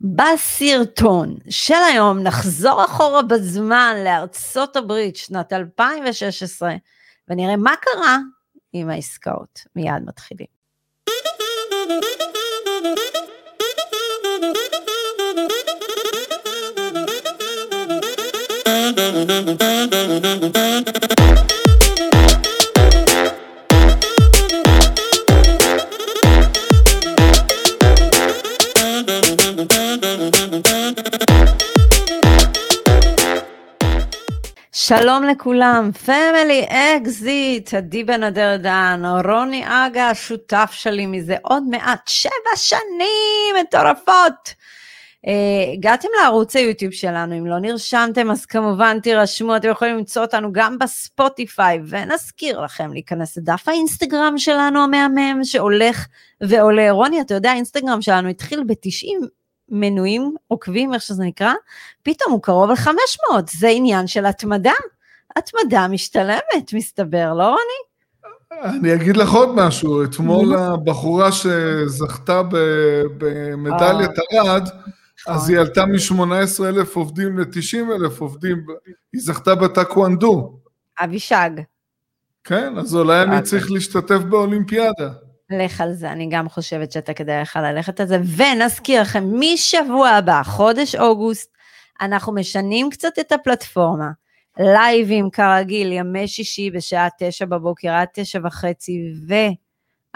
בסרטון של היום נחזור אחורה בזמן לארצות הברית שנת 2016 ונראה מה קרה עם העסקאות. מיד מתחילים. שלום לכולם, Family Exit, עדי בן אדר דן, רוני אגה, השותף שלי מזה עוד מעט שבע שנים מטורפות. אה, הגעתם לערוץ היוטיוב שלנו, אם לא נרשמתם אז כמובן תירשמו, אתם יכולים למצוא אותנו גם בספוטיפיי, ונזכיר לכם להיכנס לדף האינסטגרם שלנו המהמם שהולך ועולה. רוני, אתה יודע, האינסטגרם שלנו התחיל ב-90 מנויים עוקבים, איך שזה נקרא, פתאום הוא קרוב ל-500, זה עניין של התמדה. התמדה משתלמת, מסתבר, לא רוני? אני אגיד לך עוד משהו, אתמול הבחורה שזכתה במדליית ארד, אז נכון. היא עלתה מ-18 אלף עובדים ל-90 אלף עובדים, היא זכתה בטקוונדו. אבישג. כן, אז אולי אני צריך להשתתף באולימפיאדה. לך על זה, אני גם חושבת שאתה כדאי לך ללכת על זה, ונזכיר לכם, משבוע הבא, חודש אוגוסט, אנחנו משנים קצת את הפלטפורמה. לייבים כרגיל, ימי שישי בשעה תשע בבוקר עד תשע וחצי,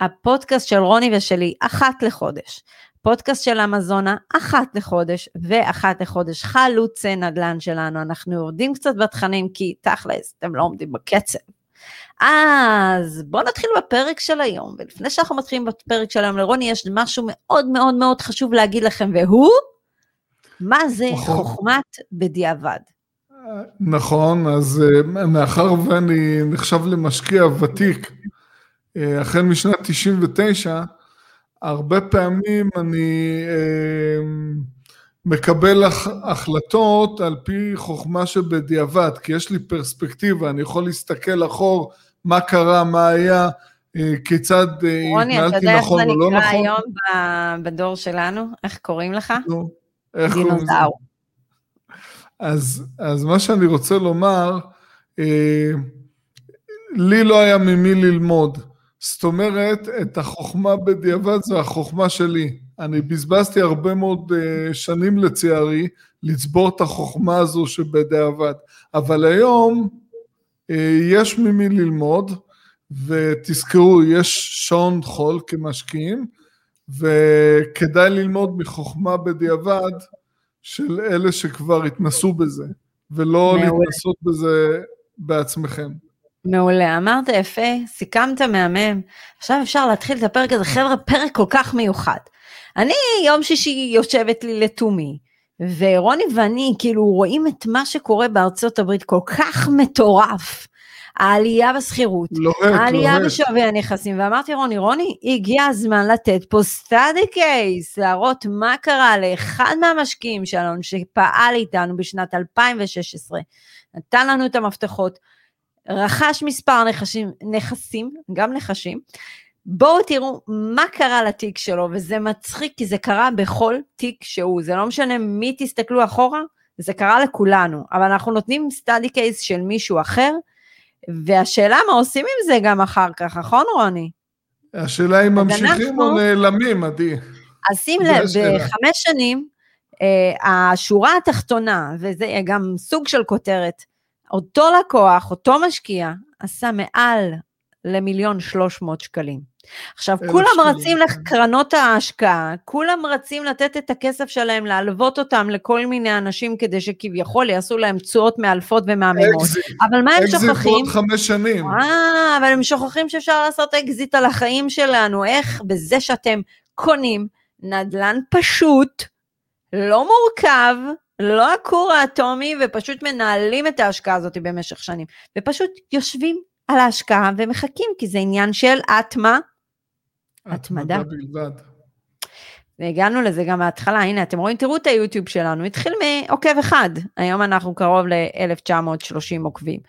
והפודקאסט של רוני ושלי, אחת לחודש. פודקאסט של אמזונה, אחת לחודש, ואחת לחודש חלוצי נדל"ן שלנו. אנחנו יורדים קצת בתכנים, כי תכלס, אתם לא עומדים בקצב. אז בואו נתחיל בפרק של היום, ולפני שאנחנו מתחילים בפרק של היום לרוני, יש משהו מאוד מאוד מאוד חשוב להגיד לכם, והוא, מה זה נכון. חוכמת בדיעבד. נכון, אז אה, מאחר ואני נחשב למשקיע ותיק, אה, החל משנת 99, הרבה פעמים אני אה, מקבל החלטות על פי חוכמה שבדיעבד, כי יש לי פרספקטיבה, אני יכול להסתכל אחור מה קרה, מה היה, אה, כיצד אה, התנהלתי נכון או לא נכון. רוני, אתה יודע איך זה נקרא היום בדור שלנו? איך קוראים לך? נו, איך קוראים לזה? אז, אז מה שאני רוצה לומר, אה, לי לא היה ממי ללמוד. זאת אומרת, את החוכמה בדיעבד זו החוכמה שלי. אני בזבזתי הרבה מאוד שנים לצערי לצבור את החוכמה הזו שבדיעבד. אבל היום אה, יש ממי ללמוד, ותזכרו, יש שעון חול כמשקיעים, וכדאי ללמוד מחוכמה בדיעבד של אלה שכבר התנסו בזה, ולא מעולה. להתנסות בזה בעצמכם. מעולה, אמרת יפה, סיכמת מהמם. עכשיו אפשר להתחיל את הפרק הזה, חבר'ה, פרק כל כך מיוחד. אני יום שישי יושבת לי לתומי, ורוני ואני כאילו רואים את מה שקורה בארצות הברית כל כך מטורף. העלייה בשכירות, העלייה בשווי הנכסים, ואמרתי רוני, רוני, הגיע הזמן לתת פה סטאדי קייס, להראות מה קרה לאחד מהמשקיעים שלנו שפעל איתנו בשנת 2016, נתן לנו את המפתחות, רכש מספר נכסים, נכסים גם נחשים, בואו תראו מה קרה לתיק שלו, וזה מצחיק כי זה קרה בכל תיק שהוא, זה לא משנה מי תסתכלו אחורה, זה קרה לכולנו, אבל אנחנו נותנים סטאדי קייס של מישהו אחר, והשאלה מה עושים עם זה גם אחר כך, נכון רוני? השאלה אם ממשיכים אנחנו... או נעלמים, עדי. אז שים לב, בחמש שנים, אה, השורה התחתונה, וזה גם סוג של כותרת, אותו לקוח, אותו משקיע, עשה מעל למיליון שלוש מאות שקלים. עכשיו, כולם רצים לקרנות ההשקעה, כולם רצים לתת את הכסף שלהם, להלוות אותם לכל מיני אנשים כדי שכביכול יעשו להם תשואות מאלפות ומהממות. אבל מה הם שוכחים? אקזיט בעוד חמש שנים. אה, אבל הם שוכחים שאפשר לעשות אקזיט על החיים שלנו. איך? בזה שאתם קונים נדל"ן פשוט, לא מורכב, לא הכור האטומי, ופשוט מנהלים את ההשקעה הזאת במשך שנים. ופשוט יושבים על ההשקעה ומחכים, כי זה עניין של התמה. התמדה. בלבד. והגענו לזה גם מההתחלה, הנה אתם רואים, תראו את היוטיוב שלנו, התחיל מעוקב אחד, היום אנחנו קרוב ל-1930 עוקבים.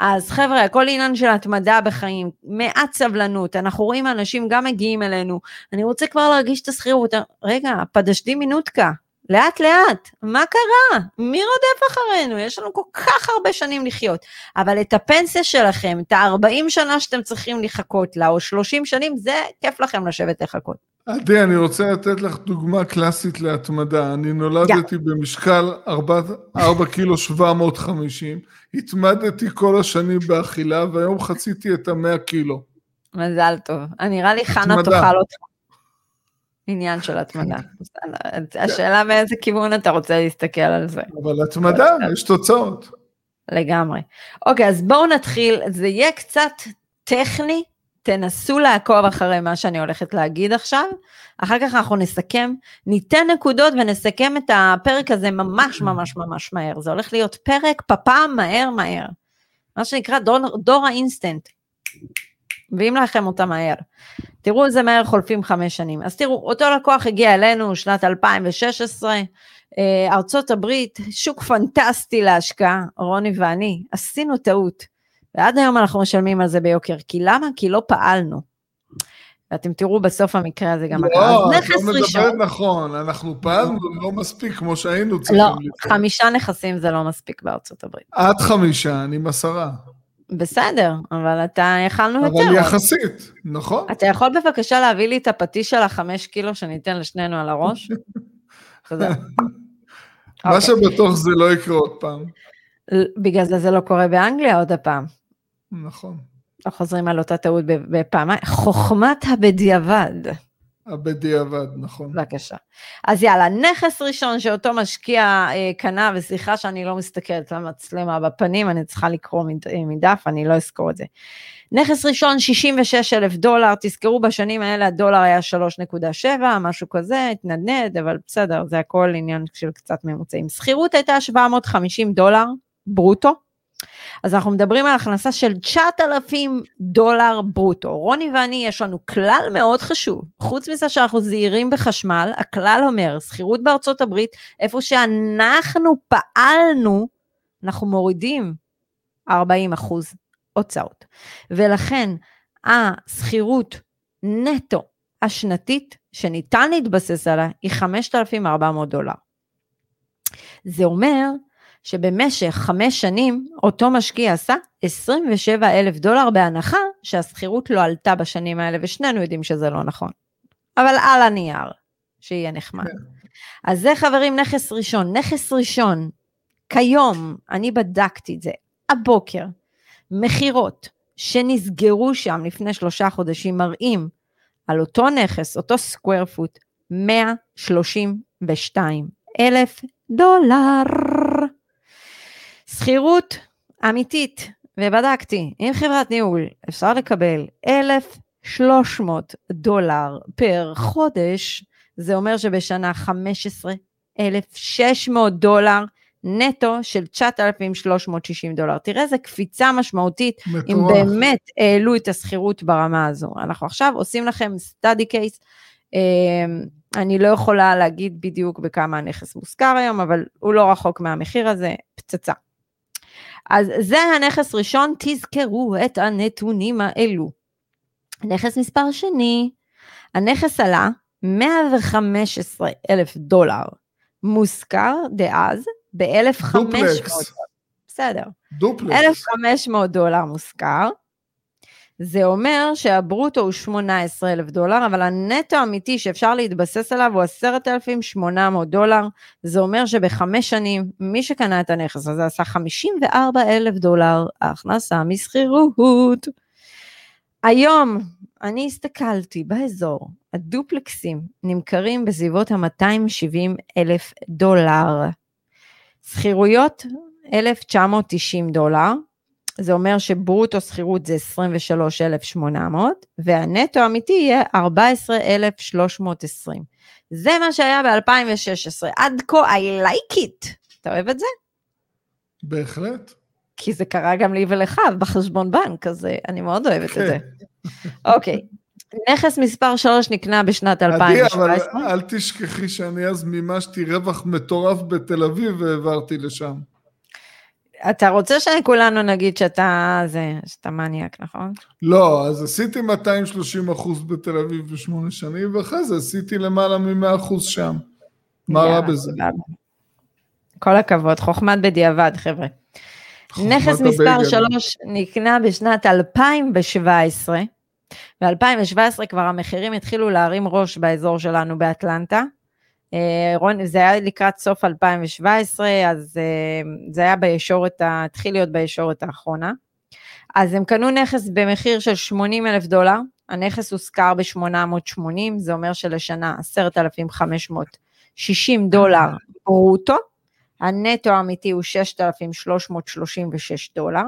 אז חבר'ה, הכל עניין של התמדה בחיים, מעט סבלנות, אנחנו רואים אנשים גם מגיעים אלינו, אני רוצה כבר להרגיש את השכירות, רגע, פדשדי מינותקה, לאט לאט, מה קרה? מי רודף אחרינו? יש לנו כל כך הרבה שנים לחיות. אבל את הפנסיה שלכם, את ה-40 שנה שאתם צריכים לחכות לה, או 30 שנים, זה כיף לכם לשבת לחכות. עדי, אני רוצה לתת לך דוגמה קלאסית להתמדה. אני נולדתי yeah. במשקל 4, 4 קילו 750, התמדתי כל השנים באכילה, והיום חציתי את ה-100 קילו. מזל טוב. נראה לי חנה תאכל אותך. עניין של התמדה. השאלה מאיזה כיוון אתה רוצה להסתכל על זה. אבל התמדה, יש תוצאות. לגמרי. אוקיי, אז בואו נתחיל, זה יהיה קצת טכני, תנסו לעקוב אחרי מה שאני הולכת להגיד עכשיו, אחר כך אנחנו נסכם, ניתן נקודות ונסכם את הפרק הזה ממש ממש ממש מהר. זה הולך להיות פרק פפ"ם מהר מהר. מה שנקרא דור, דור האינסטנט. מביאים לכם אותה מהר. תראו איזה מהר חולפים חמש שנים. אז תראו, אותו לקוח הגיע אלינו שנת 2016, אה, ארצות הברית, שוק פנטסטי להשקעה, רוני ואני, עשינו טעות. ועד היום אנחנו משלמים על זה ביוקר. כי למה? כי לא פעלנו. ואתם תראו בסוף המקרה הזה גם לא, את לא מדברת נכון, אנחנו פעלנו לא מספיק כמו שהיינו צריכים. לא, חמישה נכסים זה לא מספיק בארצות הברית. עד חמישה, אני עם עשרה. בסדר, אבל אתה, יכלנו יותר. אבל יחסית, נכון. אתה יכול בבקשה להביא לי את הפטיש של החמש קילו שניתן לשנינו על הראש? תודה. מה שבטוח זה לא יקרה עוד פעם. בגלל זה זה לא קורה באנגליה עוד הפעם. נכון. לא חוזרים על אותה טעות בפעמיים. חוכמת הבדיעבד. הבדיעבד, נכון. בבקשה. אז יאללה, נכס ראשון שאותו משקיע אה, קנה, וסליחה שאני לא מסתכלת למצלמה בפנים, אני צריכה לקרוא מד, אה, מדף, אני לא אזכור את זה. נכס ראשון, 66 אלף דולר, תזכרו בשנים האלה הדולר היה 3.7, משהו כזה, התנדנד, אבל בסדר, זה הכל עניין של קצת ממוצעים. שכירות הייתה 750 דולר, ברוטו, אז אנחנו מדברים על הכנסה של 9,000 דולר ברוטו. רוני ואני, יש לנו כלל מאוד חשוב. חוץ מזה שאנחנו זהירים בחשמל, הכלל אומר, שכירות בארצות הברית, איפה שאנחנו פעלנו, אנחנו מורידים 40 אחוז הוצאות. ולכן, השכירות נטו השנתית שניתן להתבסס עליה היא 5,400 דולר. זה אומר שבמשך חמש שנים אותו משקיע עשה 27 אלף דולר בהנחה שהשכירות לא עלתה בשנים האלה, ושנינו יודעים שזה לא נכון. אבל על הנייר, שיהיה נחמד. כן. אז זה חברים נכס ראשון. נכס ראשון, כיום, אני בדקתי את זה, הבוקר, מכירות שנסגרו שם לפני שלושה חודשים מראים על אותו נכס, אותו סקוויר פוט, 132 אלף דולר. שכירות אמיתית, ובדקתי, עם חברת ניהול אפשר לקבל 1,300 דולר פר חודש, זה אומר שבשנה 15,600 דולר נטו של 9,360 דולר. תראה איזה קפיצה משמעותית, מטורף. אם באמת העלו את השכירות ברמה הזו. אנחנו עכשיו עושים לכם study case, אמ, אני לא יכולה להגיד בדיוק בכמה הנכס מושכר היום, אבל הוא לא רחוק מהמחיר הזה, פצצה. אז זה הנכס ראשון, תזכרו את הנתונים האלו. נכס מספר שני, הנכס עלה 115 אלף דולר, מושכר דאז ב-1,500. בסדר. דופלקס. 1,500 דולר מושכר, זה אומר שהברוטו הוא 18 אלף דולר, אבל הנטו האמיתי שאפשר להתבסס עליו הוא 10,800 דולר. זה אומר שבחמש שנים, מי שקנה את הנכס הזה עשה 54 אלף דולר הכנסה משכירות. היום, אני הסתכלתי באזור, הדופלקסים נמכרים בסביבות ה-270 אלף דולר. שכירויות, 1,990 דולר. זה אומר שברוטו שכירות זה 23,800, והנטו האמיתי יהיה 14,320. זה מה שהיה ב-2016. עד כה, I like it. אתה אוהב את זה? בהחלט. כי זה קרה גם לי ולך בחשבון בנק, אז אה, אני מאוד אוהבת את זה. אוקיי. נכס מספר 3 נקנה בשנת 2017. עדי, אבל אל תשכחי שאני אז מימשתי רווח מטורף בתל אביב והעברתי לשם. אתה רוצה שכולנו נגיד שאתה זה, שאתה מניאק, נכון? לא, אז עשיתי 230 אחוז בתל אביב בשמונה שנים, ואחרי זה עשיתי למעלה מ-100 אחוז שם. מה רע בזה? כל הכבוד, חוכמת בדיעבד, חבר'ה. נכס מספר הבייגל. 3 נקנה בשנת 2017. ב-2017 כבר המחירים התחילו להרים ראש באזור שלנו באטלנטה. אה, רון, זה היה לקראת סוף 2017, אז אה, זה היה בישורת, התחיל להיות בישורת האחרונה. אז הם קנו נכס במחיר של 80 אלף דולר, הנכס הושכר ב-880, זה אומר שלשנה 10,560 דולר ברוטו, הנטו האמיתי הוא 6,336 דולר,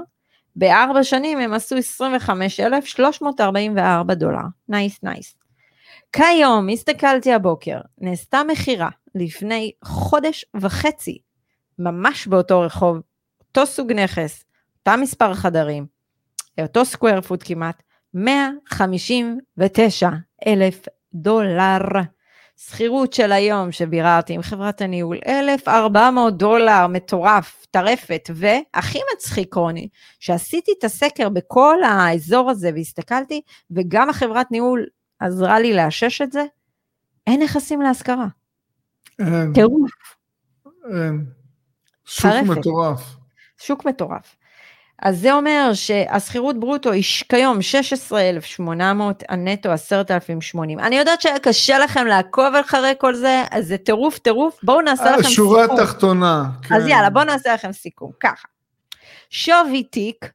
בארבע שנים הם עשו 25,344 דולר, nice nice. כיום, הסתכלתי הבוקר, נעשתה מכירה לפני חודש וחצי, ממש באותו רחוב, אותו סוג נכס, אותה מספר חדרים, אותו סקוויר פוט כמעט, 159 אלף דולר. שכירות של היום שביררתי עם חברת הניהול, 1,400 דולר, מטורף, טרפת, והכי מצחיק רוני, שעשיתי את הסקר בכל האזור הזה והסתכלתי, וגם החברת ניהול עזרה לי לאשש את זה, אין נכסים להשכרה, אין, טירוף, אין. שוק טרפת. מטורף. שוק מטורף. אז זה אומר שהשכירות ברוטו היא כיום 16,800, הנטו 10,080. אני יודעת שהיה קשה לכם לעקוב אחרי כל זה, אז זה טירוף טירוף, בואו נעשה לכם סיכום. השורה התחתונה. אז כן. יאללה, בואו נעשה לכם סיכום, ככה. שווי תיק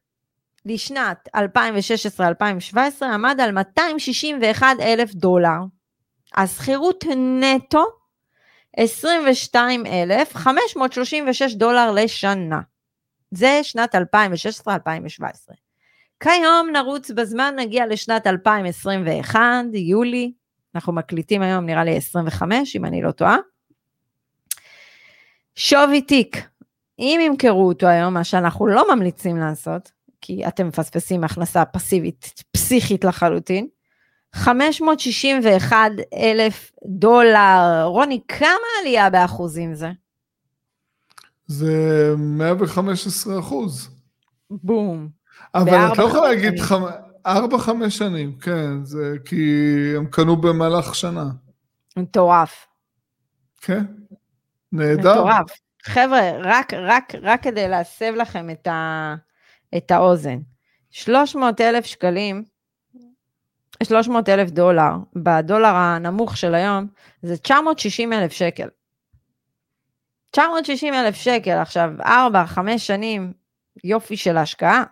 לשנת 2016-2017 עמד על 261 אלף דולר. השכירות נטו 22,536 דולר לשנה. זה שנת 2016-2017. כיום נרוץ בזמן, נגיע לשנת 2021, יולי, אנחנו מקליטים היום נראה לי 25, אם אני לא טועה. שווי תיק, אם ימכרו אותו היום, מה שאנחנו לא ממליצים לעשות, כי אתם מפספסים הכנסה פסיבית פסיכית לחלוטין, 561 אלף דולר. רוני, כמה עלייה באחוזים זה? זה 115 אחוז. בום. אבל את לא יכולה להגיד שנים. חמ... ארבע, חמש שנים, כן, זה כי הם קנו במהלך שנה. מטורף. כן, נהדר. מטורף. חבר'ה, רק, רק, רק כדי להסב לכם את, ה, את האוזן. 300 אלף שקלים, 300 אלף דולר, בדולר הנמוך של היום, זה 960 אלף שקל. 960 אלף שקל, עכשיו, 4-5 שנים, יופי של השקעה.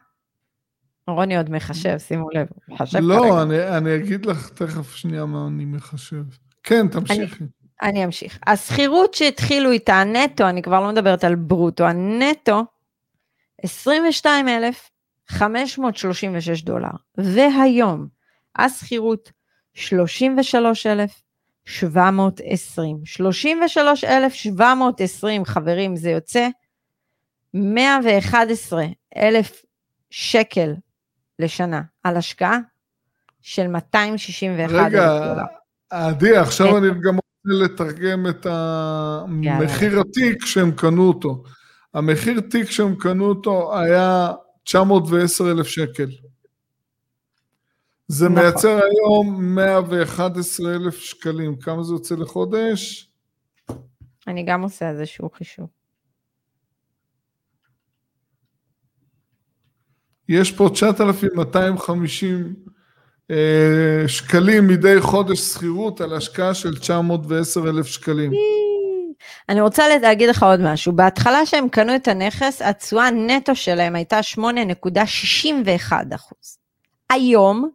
רוני עוד מחשב, שימו לב, הוא מחשב כרגע. לא, אני, אני אגיד לך תכף שנייה מה אני מחשב. כן, תמשיכי. אני אמשיך. השכירות שהתחילו איתה, הנטו, אני כבר לא מדברת על ברוטו, הנטו, 22,536 דולר. והיום, השכירות, 33,720. 33,720, חברים, זה יוצא 111,000 שקל לשנה על השקעה של 261 אלף רגע, דולר. עדי, עכשיו כן. אני גם רוצה לתרגם את המחיר התיק שהם קנו אותו. המחיר תיק שהם קנו אותו היה 910 אלף שקל. זה נכון. מייצר היום 111 אלף שקלים. כמה זה יוצא לחודש? אני גם עושה איזשהו חישוב. יש פה 9,250 אה, שקלים מדי חודש שכירות על השקעה של 910 אלף שקלים. אני רוצה להגיד לך עוד משהו. בהתחלה שהם קנו את הנכס, התשואה הנטו שלהם הייתה 8.61 אחוז. היום,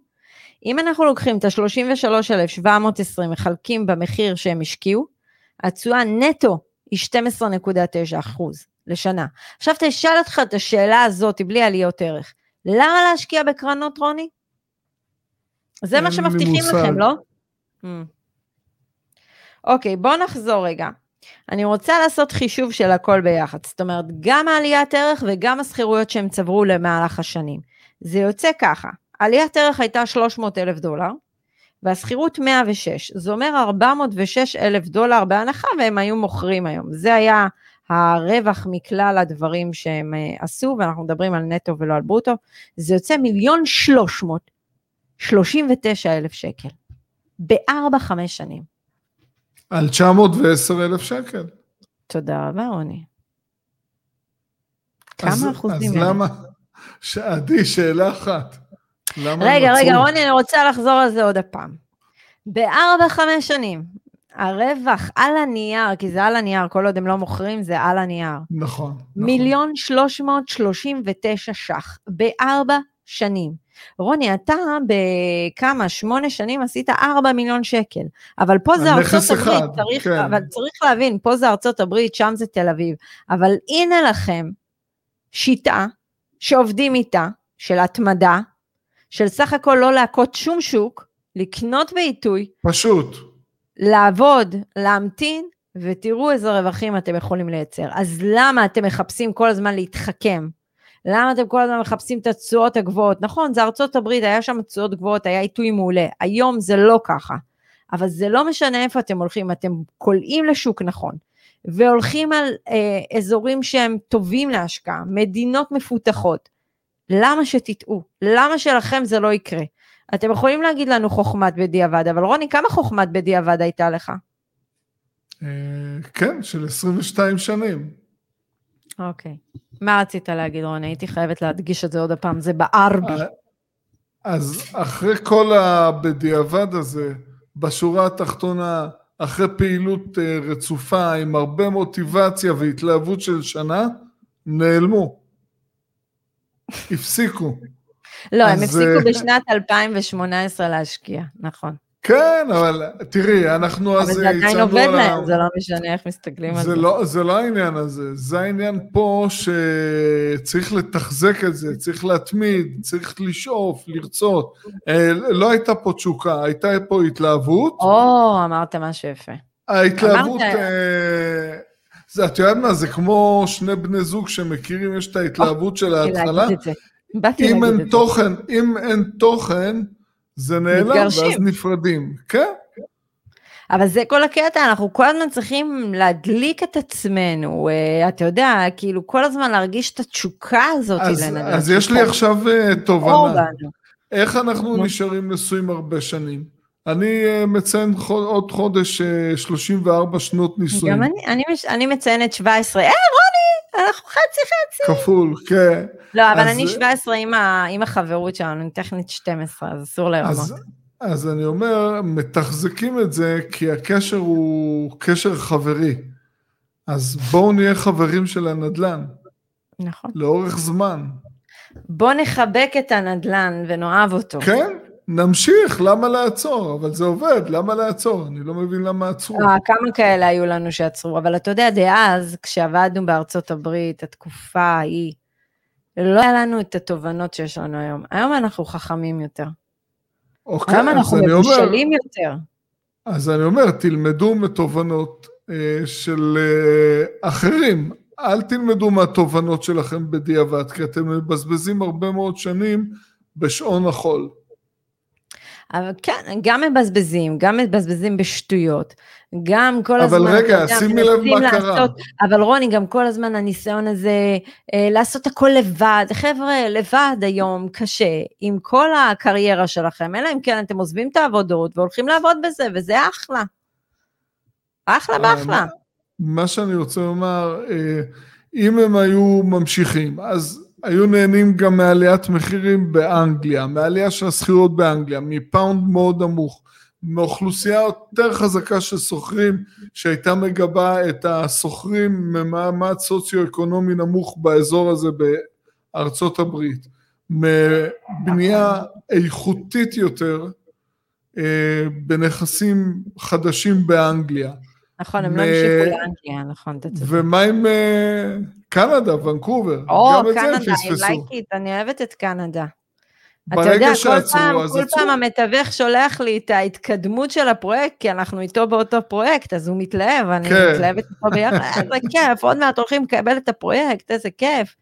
אם אנחנו לוקחים את ה-33,720 מחלקים במחיר שהם השקיעו, התשואה נטו היא 12.9 אחוז לשנה. עכשיו תשאל אותך את השאלה הזאת בלי עליות ערך. למה להשקיע בקרנות, רוני? זה מה שמבטיחים. לכם, לא? Mm. אוקיי, בואו נחזור רגע. אני רוצה לעשות חישוב של הכל ביחד, זאת אומרת, גם העליית ערך וגם השכירויות שהם צברו למהלך השנים. זה יוצא ככה, עליית ערך הייתה 300 אלף דולר, והשכירות 106, זה אומר 406 אלף דולר בהנחה והם היו מוכרים היום. זה היה הרווח מכלל הדברים שהם אה, עשו, ואנחנו מדברים על נטו ולא על ברוטו, זה יוצא מיליון 339 אלף שקל, בארבע, חמש שנים. על 910 אלף שקל. תודה רבה, רוני. אז- כמה אחוזים? אז? למה, ש- עדי, שאלה אחת. למה רגע, רגע? רוני, אני רוצה לחזור על זה עוד הפעם. בארבע, חמש שנים, הרווח על הנייר, כי זה על הנייר, כל עוד הם לא מוכרים, זה על הנייר. נכון. נכון. מיליון שלוש מאות שלושים ותשע ש"ח, בארבע שנים. רוני, אתה בכמה, שמונה שנים עשית ארבע מיליון שקל, אבל פה זה ארצות נכס הברית, אחד, צריך, כן. אבל צריך להבין, פה זה ארצות הברית, שם זה תל אביב, אבל הנה לכם שיטה שעובדים איתה, של התמדה, של סך הכל לא להכות שום שוק, לקנות בעיתוי, פשוט. לעבוד, להמתין, ותראו איזה רווחים אתם יכולים לייצר. אז למה אתם מחפשים כל הזמן להתחכם? למה אתם כל הזמן מחפשים את התשואות הגבוהות? נכון, זה ארצות הברית, היה שם תשואות גבוהות, היה עיתוי מעולה. היום זה לא ככה. אבל זה לא משנה איפה אתם הולכים, אתם קולעים לשוק נכון. והולכים על אה, אזורים שהם טובים להשקעה, מדינות מפותחות. למה שתטעו? למה שלכם זה לא יקרה? אתם יכולים להגיד לנו חוכמת בדיעבד, אבל רוני, כמה חוכמת בדיעבד הייתה לך? אה, כן, של 22 שנים. אוקיי. מה רצית להגיד, רוני? הייתי חייבת להדגיש את זה עוד הפעם, זה בער בי. אה, אז אחרי כל הבדיעבד הזה, בשורה התחתונה, אחרי פעילות אה, רצופה עם הרבה מוטיבציה והתלהבות של שנה, נעלמו. הפסיקו. לא, הם הפסיקו אה, בשנת 2018 להשקיע, נכון. כן, אבל תראי, אנחנו אבל אז זה עדיין עובד להם, זה לא משנה איך מסתכלים על זה. לא, זה לא העניין הזה, זה העניין פה שצריך לתחזק את זה, צריך להתמיד, צריך לשאוף, לרצות. אה, לא הייתה פה תשוקה, הייתה פה התלהבות. או, אמרת משהו יפה. ההתלהבות, אמרת- אה, זה, את יודעת מה, זה כמו שני בני זוג שמכירים, יש את ההתלהבות של באתי ההתחלה. אם אין. תוכן, אם אין תוכן, זה נעלם, מתגרשים. ואז נפרדים. כן, אבל זה כל הקטע, אנחנו כל הזמן צריכים להדליק את עצמנו, אה, אתה יודע, כאילו כל הזמן להרגיש את התשוקה הזאת. אז, לנדב, אז יש לי עכשיו אה, תובנה. איך אנחנו נו. נשארים נשואים הרבה שנים? אני אה, מציין חוד- עוד חודש אה, 34 שנות נישואים. גם אני, אני, אני מציינת 17, אה אנחנו חצי חצי. כפול, כן. לא, אבל אז- אני 17 עם, ה, עם החברות שלנו, אני טכנית 12, אז אסור לרמות. אז, אז אני אומר, מתחזקים את זה כי הקשר הוא קשר חברי. אז בואו נהיה חברים של הנדל"ן, נכון. לאורך זמן. בוא נחבק את הנדלן ונאהב אותו. כן, נמשיך, למה לעצור? אבל זה עובד, למה לעצור? אני לא מבין למה עצרו. אה, כמה כאלה היו לנו שעצרו, אבל אתה יודע, דאז, כשעבדנו בארצות הברית, התקופה ההיא, לא היה לנו את התובנות שיש לנו היום. היום אנחנו חכמים יותר. אוקיי, היום אנחנו אני אומר, מבושלים יותר. אז אני אומר, תלמדו מתובנות אה, של אה, אחרים. אל תלמדו מהתובנות שלכם בדיעבד, כי אתם מבזבזים הרבה מאוד שנים בשעון החול. אבל כן, גם מבזבזים, גם מבזבזים בשטויות, גם כל אבל הזמן, רגע, אתה יודע, שימי לב מה קרה. לעשות- אבל רוני, גם כל הזמן הניסיון הזה, אה, לעשות הכל לבד, חבר'ה, לבד היום קשה, עם כל הקריירה שלכם, אלא אם כן אתם עוזבים את העבודות והולכים לעבוד בזה, וזה אחלה. אחלה אה, באחלה. מה שאני רוצה לומר, אה, אם הם היו ממשיכים, אז היו נהנים גם מעליית מחירים באנגליה, מעלייה של השכירות באנגליה, מפאונד מאוד נמוך, מאוכלוסייה יותר חזקה של שוכרים, שהייתה מגבה את השוכרים ממעמד סוציו-אקונומי נמוך באזור הזה בארצות הברית, מבנייה איכותית יותר אה, בנכסים חדשים באנגליה. נכון, הם לא מ- המשיכו לאנגליה, נכון, אתה צודק. ומה עם אה, קנדה, ונקובר? או, גם את זה הם קנדה, I like it, אני אוהבת את קנדה. אתה יודע, כל פעם, כל עצרו. פעם המתווך שולח לי את ההתקדמות של הפרויקט, כי אנחנו איתו באותו פרויקט, אז הוא מתלהב, אני כן. מתלהבת איתו ביחד, איזה כיף, עוד מעט הולכים לקבל את הפרויקט, איזה כיף.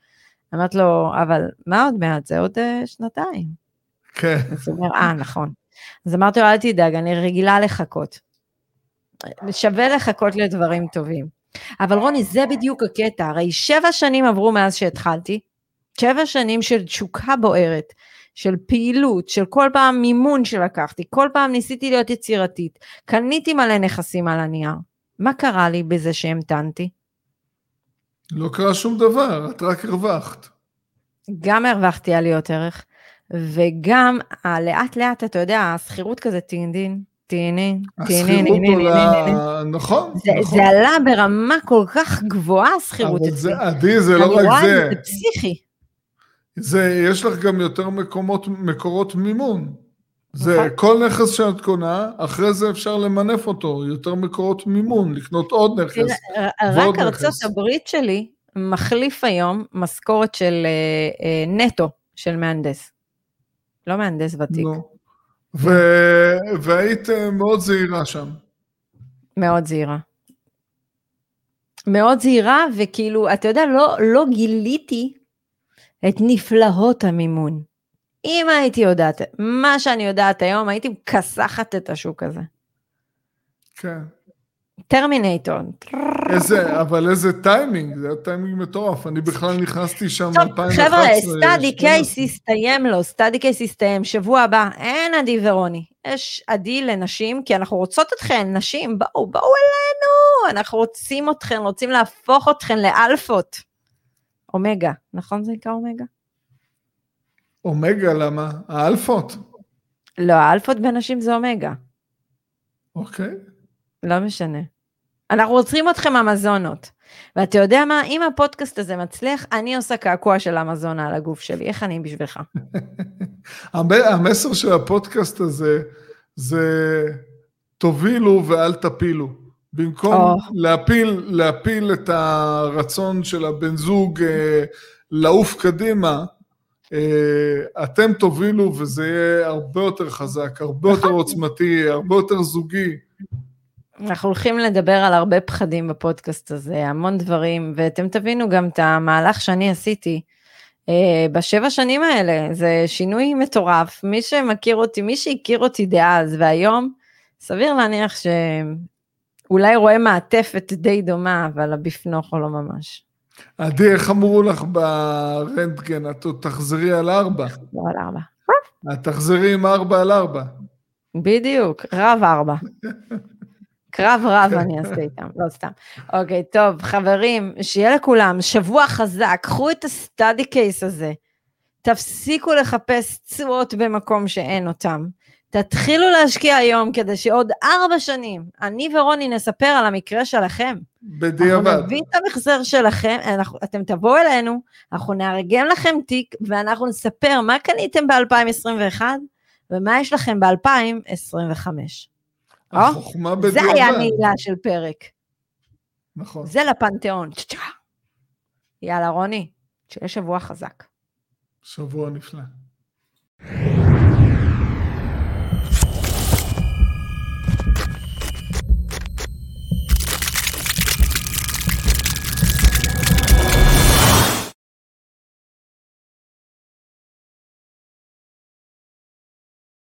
אמרת לו, אבל מה עוד מעט? זה עוד אה, שנתיים. כן, אז הוא אומר, אה, נכון. אז אמרתי לו, אל תדאג, אני רגילה לחכות. שווה לחכות לדברים טובים. אבל רוני, זה בדיוק הקטע, הרי שבע שנים עברו מאז שהתחלתי, שבע שנים של תשוקה בוערת, של פעילות, של כל פעם מימון שלקחתי, כל פעם ניסיתי להיות יצירתית, קניתי מלא נכסים על הנייר. מה קרה לי בזה שהמתנתי? לא קרה שום דבר, את רק הרווחת. גם הרווחתי עליות ערך, וגם לאט לאט, אתה יודע, השכירות כזה טינדין, טינין, טינין, השכירות עולה, נכון, נכון. זה עלה ברמה כל כך גבוהה, השכירות אצלי. עדי, זה לא רק זה. זה פסיכי. זה, יש לך גם יותר מקומות, מקורות מימון. זה נכון. כל נכס שאת קונה, אחרי זה אפשר למנף אותו, יותר מקורות מימון, לקנות עוד נכס. רק. ארצות הברית שלי מחליף היום משכורת של אה, אה, נטו של מהנדס. לא מהנדס ותיק, נו. ו- והיית אה, מאוד זהירה שם. מאוד זהירה. מאוד זהירה, וכאילו, אתה יודע, לא, לא גיליתי את נפלאות המימון. אם הייתי יודעת מה שאני יודעת היום, הייתי מכסחת את השוק הזה. כן. טרמינטור. איזה, אבל איזה טיימינג, זה היה טיימינג מטורף. אני בכלל נכנסתי שם טוב, ב-2011. חבר'ה, סטאדי קייס הסתיים לו, study case הסתיים, שבוע הבא, אין עדי ורוני. יש עדי לנשים, כי אנחנו רוצות אתכן, נשים, בואו, בואו אלינו, אנחנו רוצים אתכן, רוצים להפוך אתכן לאלפות. אומגה, נכון זה נקרא אומגה? אומגה, למה? האלפות. לא, האלפות בנשים זה אומגה, אוקיי. לא משנה. אנחנו רוצים אתכם אמזונות. ואתה יודע מה, אם הפודקאסט הזה מצליח, אני עושה קעקוע של אמזונה על הגוף שלי, איך אני בשבילך? המ- המסר של הפודקאסט הזה זה תובילו ואל תפילו. במקום או. להפיל, להפיל את הרצון של הבן זוג אה, לעוף קדימה, אה, אתם תובילו וזה יהיה הרבה יותר חזק, הרבה יותר. עוצמתי, הרבה יותר זוגי. אנחנו הולכים לדבר על הרבה פחדים בפודקאסט הזה, המון דברים, ואתם תבינו גם את המהלך שאני עשיתי אה, בשבע שנים האלה, זה שינוי מטורף. מי שמכיר אותי, מי שהכיר אותי דאז והיום, סביר להניח שאולי רואה מעטפת די דומה, אבל הביפנוכו לא ממש. עדי, איך אמרו לך ברנטגן? את עוד תחזרי על ארבע. לא על ארבע. את תחזרי עם ארבע על ארבע. בדיוק, רב ארבע. קרב רב אני אעשה איתם, לא סתם. אוקיי, טוב, חברים, שיהיה לכולם שבוע חזק, קחו את הסטאדי קייס הזה, תפסיקו לחפש תשואות במקום שאין אותם. תתחילו להשקיע היום כדי שעוד ארבע שנים, אני ורוני נספר על המקרה שלכם. בדיעבד. אנחנו נביא את המחזר שלכם, אנחנו, אתם תבואו אלינו, אנחנו נארגן לכם תיק, ואנחנו נספר מה קניתם ב-2021, ומה יש לכם ב-2025. החוכמה בדיעבד. זה היה נעילה של פרק. נכון. זה לפנתיאון. יאללה, רוני, שיהיה שבוע חזק. שבוע נפלא.